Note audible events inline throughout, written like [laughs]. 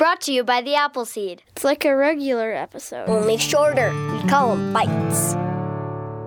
Brought to you by the Appleseed. It's like a regular episode. Only shorter. We call them bites.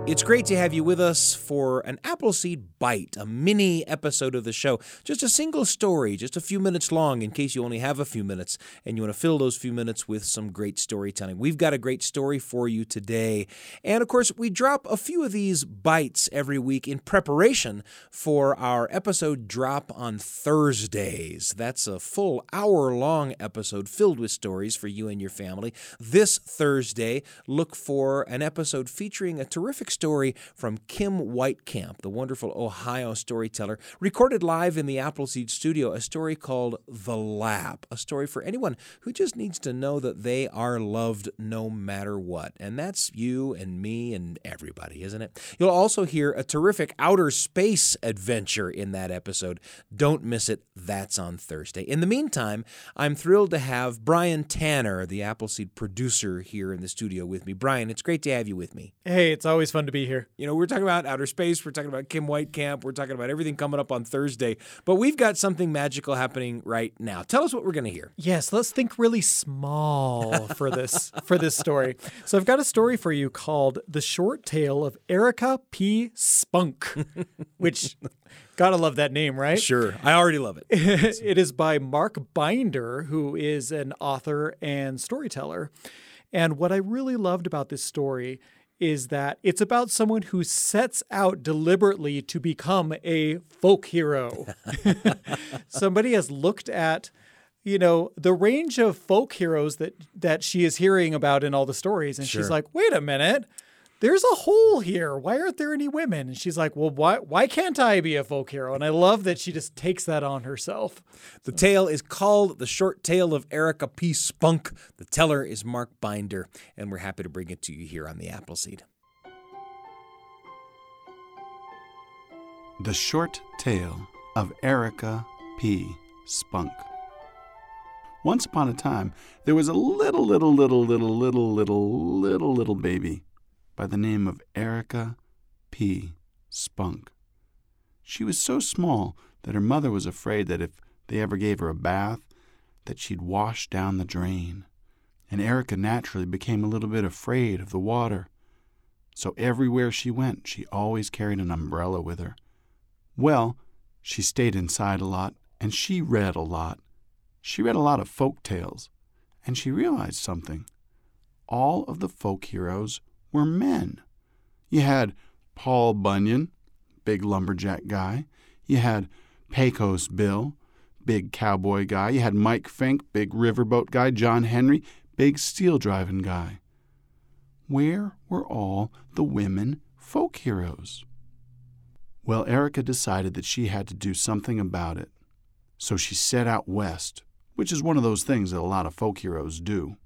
It's great to have you with us for an Appleseed Bite, a mini episode of the show. Just a single story, just a few minutes long, in case you only have a few minutes and you want to fill those few minutes with some great storytelling. We've got a great story for you today. And of course, we drop a few of these bites every week in preparation for our episode drop on Thursdays. That's a full hour long episode filled with stories for you and your family. This Thursday, look for an episode featuring a terrific story from Kim Weitkamp, the wonderful Ohio storyteller, recorded live in the Appleseed studio, a story called The Lap, a story for anyone who just needs to know that they are loved no matter what. And that's you and me and everybody, isn't it? You'll also hear a terrific outer space adventure in that episode. Don't miss it. That's on Thursday. In the meantime, I'm thrilled to have Brian Tanner, the Appleseed producer, here in the studio with me. Brian, it's great to have you with me. Hey, it's always fun to be here. You know, we're talking about outer space, we're talking about Kim Weitkamp, we're talking about everything coming up on Thursday, but we've got something magical happening right now. Tell us what we're going to hear. Yes, let's think really small for this [laughs] for this story. So I've got a story for you called The Short Tale of Erica P. Spunk, [laughs] which Gotta love that name, right? Sure. I already love it. [laughs] it is by Mark Binder, who is an author and storyteller. And what I really loved about this story is that it's about someone who sets out deliberately to become a folk hero. [laughs] Somebody has looked at you know the range of folk heroes that that she is hearing about in all the stories and Sure. she's like wait a minute there's a hole here why aren't there any women and she's like well why why can't i be a folk hero and i love that she just takes that on herself The tale is called The Short Tale of Erica P. Spunk. The teller is Mark Binder, and we're happy to bring it to you here on the Appleseed. The Short Tale of Erica P. Spunk. Once upon a time, there was a little, little, little, little, little, little, little, little baby by the name of Erica P. Spunk. She was so small that her mother was afraid that if they ever gave her a bath, that she'd wash down the drain. And Erica naturally became a little bit afraid of the water. So everywhere she went, she always carried an umbrella with her. Well, she stayed inside a lot, and she read a lot. She read a lot of folk tales, and she realized something. All of the folk heroes were men. You had Paul Bunyan, big lumberjack guy. You had Pecos Bill, big cowboy guy. You had Mike Fink, big riverboat guy. John Henry, big steel driving guy. Where were all the women folk heroes? Well, Erica decided that she had to do something about it. So she set out west, which is one of those things that a lot of folk heroes do.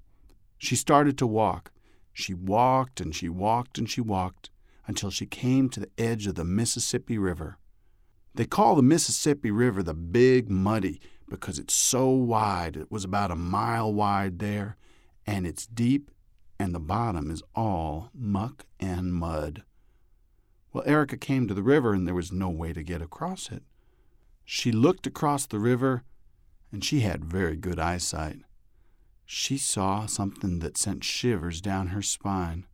She started to walk. She walked and she walked and she walked until she came to the edge of the Mississippi River. They call the Mississippi River the Big Muddy because it's so wide. It was about a mile wide there, and it's deep, and the bottom is all muck and mud. Well, Erica came to the river, and there was no way to get across it. She looked across the river, and she had very good eyesight. She saw something that sent shivers down her spine.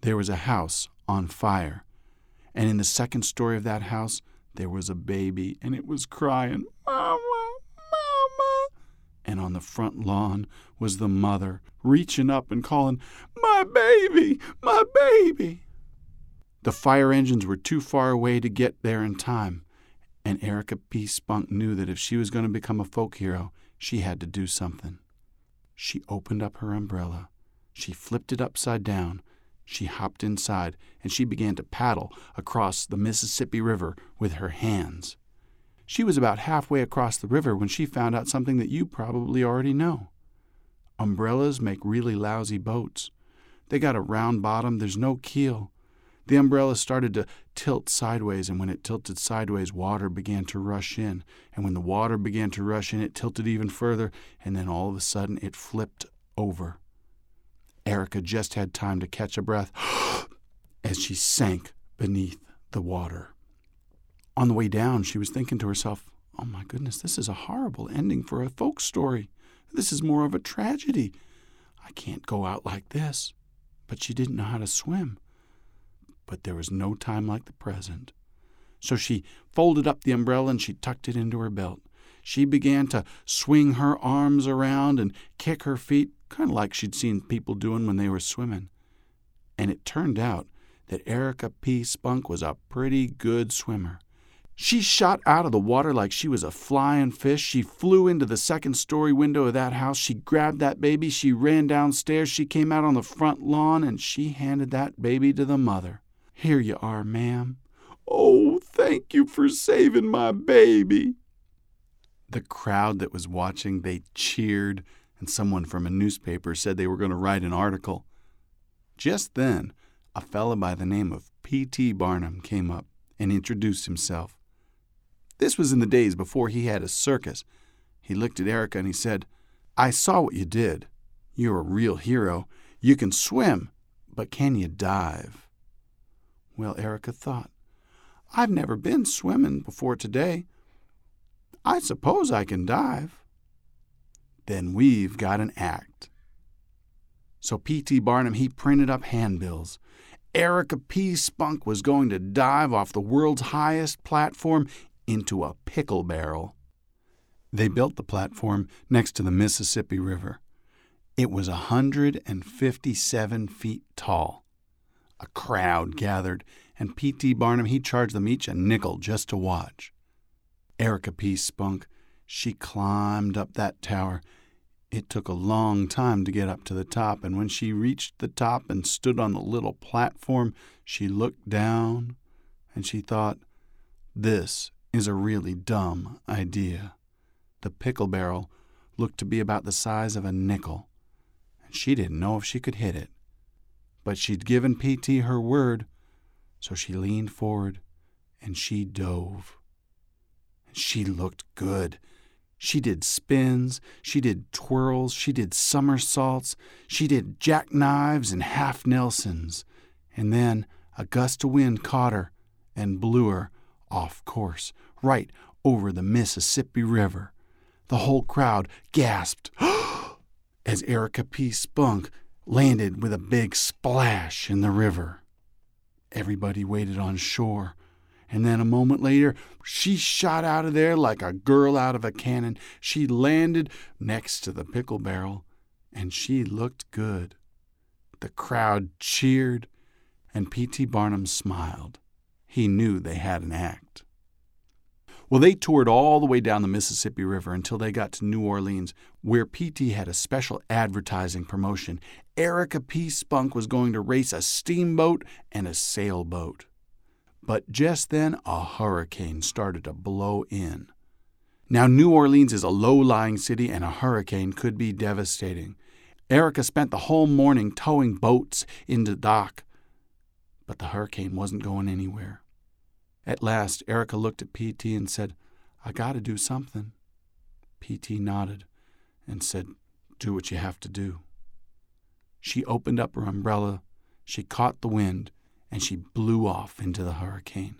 There was a house on fire, and in the second story of that house, there was a baby, and it was crying, Mama, Mama. And on the front lawn was the mother, reaching up and calling, My baby, my baby. The fire engines were too far away to get there in time, and Erica P. Spunk knew that if she was going to become a folk hero, she had to do something. She opened up her umbrella. She flipped it upside down. She hopped inside and she began to paddle across the Mississippi River with her hands. She was about halfway across the river when she found out something that you probably already know. Umbrellas make really lousy boats. They got a round bottom, there's no keel. The umbrella started to tilt sideways, and when it tilted sideways, water began to rush in. And when the water began to rush in, it tilted even further, and then all of a sudden it flipped over. Erica just had time to catch a breath [gasps] as she sank beneath the water. On the way down, she was thinking to herself, Oh my goodness, this is a horrible ending for a folk story. This is more of a tragedy. I can't go out like this. But she didn't know how to swim. But there was no time like the present. So she folded up the umbrella and she tucked it into her belt. She began to swing her arms around and kick her feet, kind of like she'd seen people doing when they were swimming. And it turned out that Erica P. Spunk was a pretty good swimmer. She shot out of the water like she was a flying fish. She flew into the second story window of that house. She grabbed that baby. She ran downstairs. She came out on the front lawn and she handed that baby to the mother. Here you are, ma'am. Oh, thank you for saving my baby. The crowd that was watching, they cheered, and someone from a newspaper said they were going to write an article. Just then, a fellow by the name of P.T. Barnum came up and introduced himself. This was in the days before he had a circus. He looked at Erica and he said, I saw what you did. You're a real hero. You can swim, but can you dive? Well, Erica thought, I've never been swimming before today. I suppose I can dive. Then we've got an act. So P.T. Barnum, he printed up handbills. Erica P. Spunk was going to dive off the world's highest platform into a pickle barrel. They built the platform next to the Mississippi River. It was a 157 feet tall. A crowd gathered, and P.T. Barnum he charged them each a nickel just to watch. Erica P. Spunk, she climbed up that tower. It took a long time to get up to the top, and when she reached the top and stood on the little platform, she looked down and she thought, This is a really dumb idea. The pickle barrel looked to be about the size of a nickel, and she didn't know if she could hit it. But she'd given P.T. her word, so she leaned forward and she dove. She looked good. She did spins, she did twirls, she did somersaults, she did jackknives and half Nelsons. And then a gust of wind caught her and blew her off course, right over the Mississippi River. The whole crowd gasped [gasps] as Erica P. Spunk landed with a big splash in the river. Everybody waited on shore and then a moment later, she shot out of there like a girl out of a cannon. She landed next to the pickle barrel, and she looked good. The crowd cheered, and P.T. Barnum smiled. He knew they had an act. Well, they toured all the way down the Mississippi River until they got to New Orleans, where PT had a special advertising promotion. Erica P. Spunk was going to race a steamboat and a sailboat. But just then, a hurricane started to blow in. Now, New Orleans is a low lying city, and a hurricane could be devastating. Erica spent the whole morning towing boats into dock, but the hurricane wasn't going anywhere. At last, Erica looked at PT and said, I got to do something. PT nodded and said, Do what you have to do. She opened up her umbrella, she caught the wind, and she blew off into the hurricane.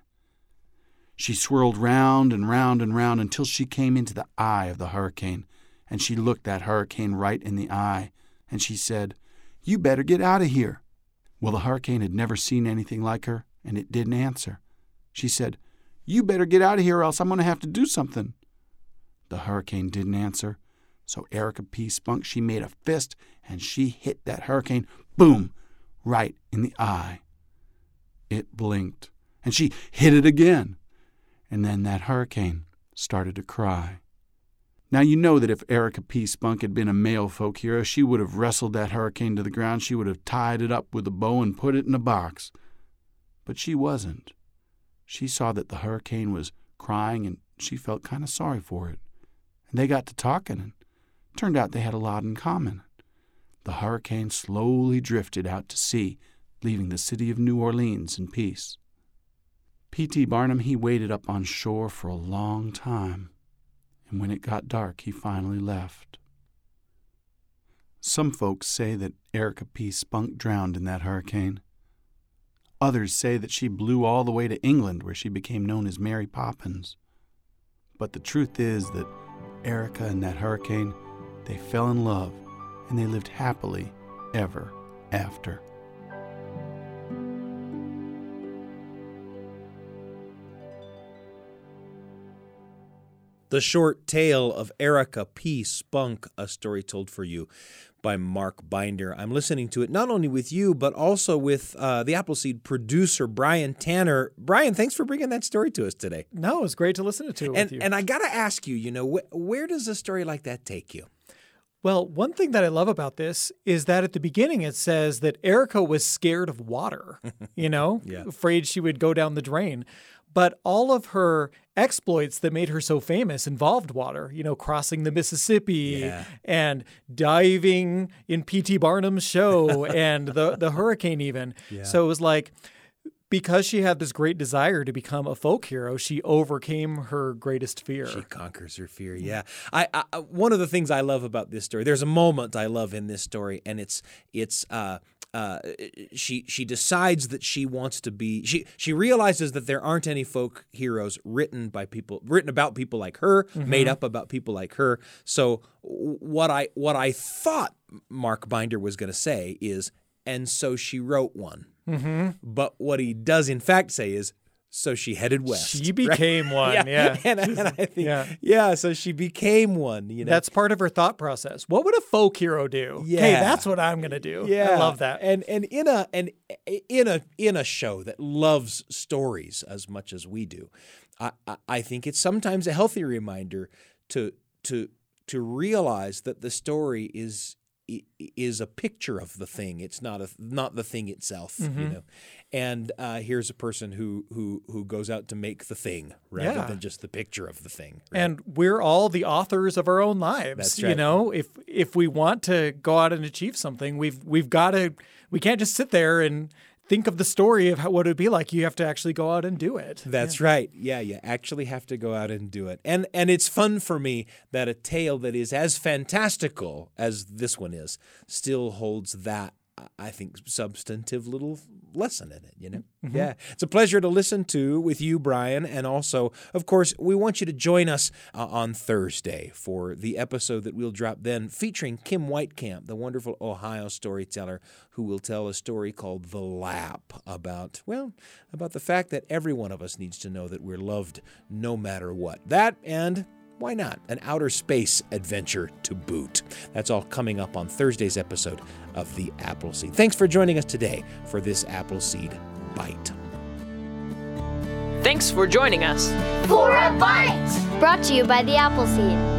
She swirled round and round and round until she came into the eye of the hurricane, and she looked that hurricane right in the eye, and she said, You better get out of here. Well, the hurricane had never seen anything like her, and it didn't answer. She said, You better get out of here, or else I'm going to have to do something. The hurricane didn't answer, so Erica P. Spunk, she made a fist, and she hit that hurricane, boom, right in the eye. It blinked, and she hit it again. And then that hurricane started to cry. Now, you know that if Erica P. Spunk had been a male folk hero, she would have wrestled that hurricane to the ground. She would have tied it up with a bow and put it in a box. But she wasn't. She saw that the hurricane was crying, and she felt kind of sorry for it. And they got to talking, and turned out they had a lot in common. The hurricane slowly drifted out to sea leaving the city of New Orleans in peace. P.T. Barnum, he waited up on shore for a long time, and when it got dark, he finally left. Some folks say that Erica P. Spunk drowned in that hurricane. Others say that she blew all the way to England, where she became known as Mary Poppins. But the truth is that Erica and that hurricane, they fell in love and they lived happily ever after. The Short Tale of Erica P. Spunk, a story told for you by Mark Binder. I'm listening to it not only with you, but also with uh, the Appleseed producer, Brian Tanner. Brian, thanks for bringing that story to us today. No, it was great to listen to it and, with you. And I got to ask you, you know, wh- where does a story like that take you? Well, one thing that I love about this is that at the beginning it says that Erica was scared of water, [laughs] you know, Yeah. afraid she would go down the drain. But all of her exploits that made her so famous involved water, you know, crossing the Mississippi Yeah. and diving in P.T. Barnum's show [laughs] and the, the hurricane, even. So it was like, because she had this great desire to become a folk hero, she overcame her greatest fear. She conquers her fear. Yeah, I, I one of the things I love about this story. There's a moment I love in this story, and it's it's. Uh, uh, she she decides that she wants to be she she realizes that there aren't any folk heroes written by people written about people like her made up about people like her so what I what I thought Mark Binder was going to say is and so she wrote one Mm-hmm. but what he does in fact say is so she headed west She became one, [laughs] yeah. [laughs] and, and I think, yeah. Yeah. so she became one. You know, That's part of her thought process. What would a folk hero do? Yeah. Hey, that's what I'm gonna do. yeah, I love that. And and in a and in a in a show that loves stories as much as we do, I I, I think it's sometimes a healthy reminder to to to realize that the story is is a picture of the thing. It's not a not the thing itself. Mm-hmm. You know, and uh, here's a person who who who goes out to make the thing rather Yeah. than just the picture of the thing. right? and we're all the authors of our own lives. That's You know, if if we want to go out and achieve something, we've we've got to. We can't just sit there and think of the story of how, what it would be like. You have to actually go out and do it. That's right. Yeah, you actually have to go out and do it. And and it's fun for me that a tale that is as fantastical as this one is still holds that I think substantive little lesson in it, you know? Yeah. It's a pleasure to listen to with you, Brian. And also, of course, we want you to join us uh, on Thursday for the episode that we'll drop then featuring Kim Weitkamp, the wonderful Ohio storyteller who will tell a story called The Lap about, well, about the fact that every one of us needs to know that we're loved no matter what. That and why not? An outer space adventure to boot. That's all coming up on Thursday's episode of The Appleseed. Thanks for joining us today for this Appleseed Bite. Thanks for joining us. For a bite! Brought to you by the Appleseed.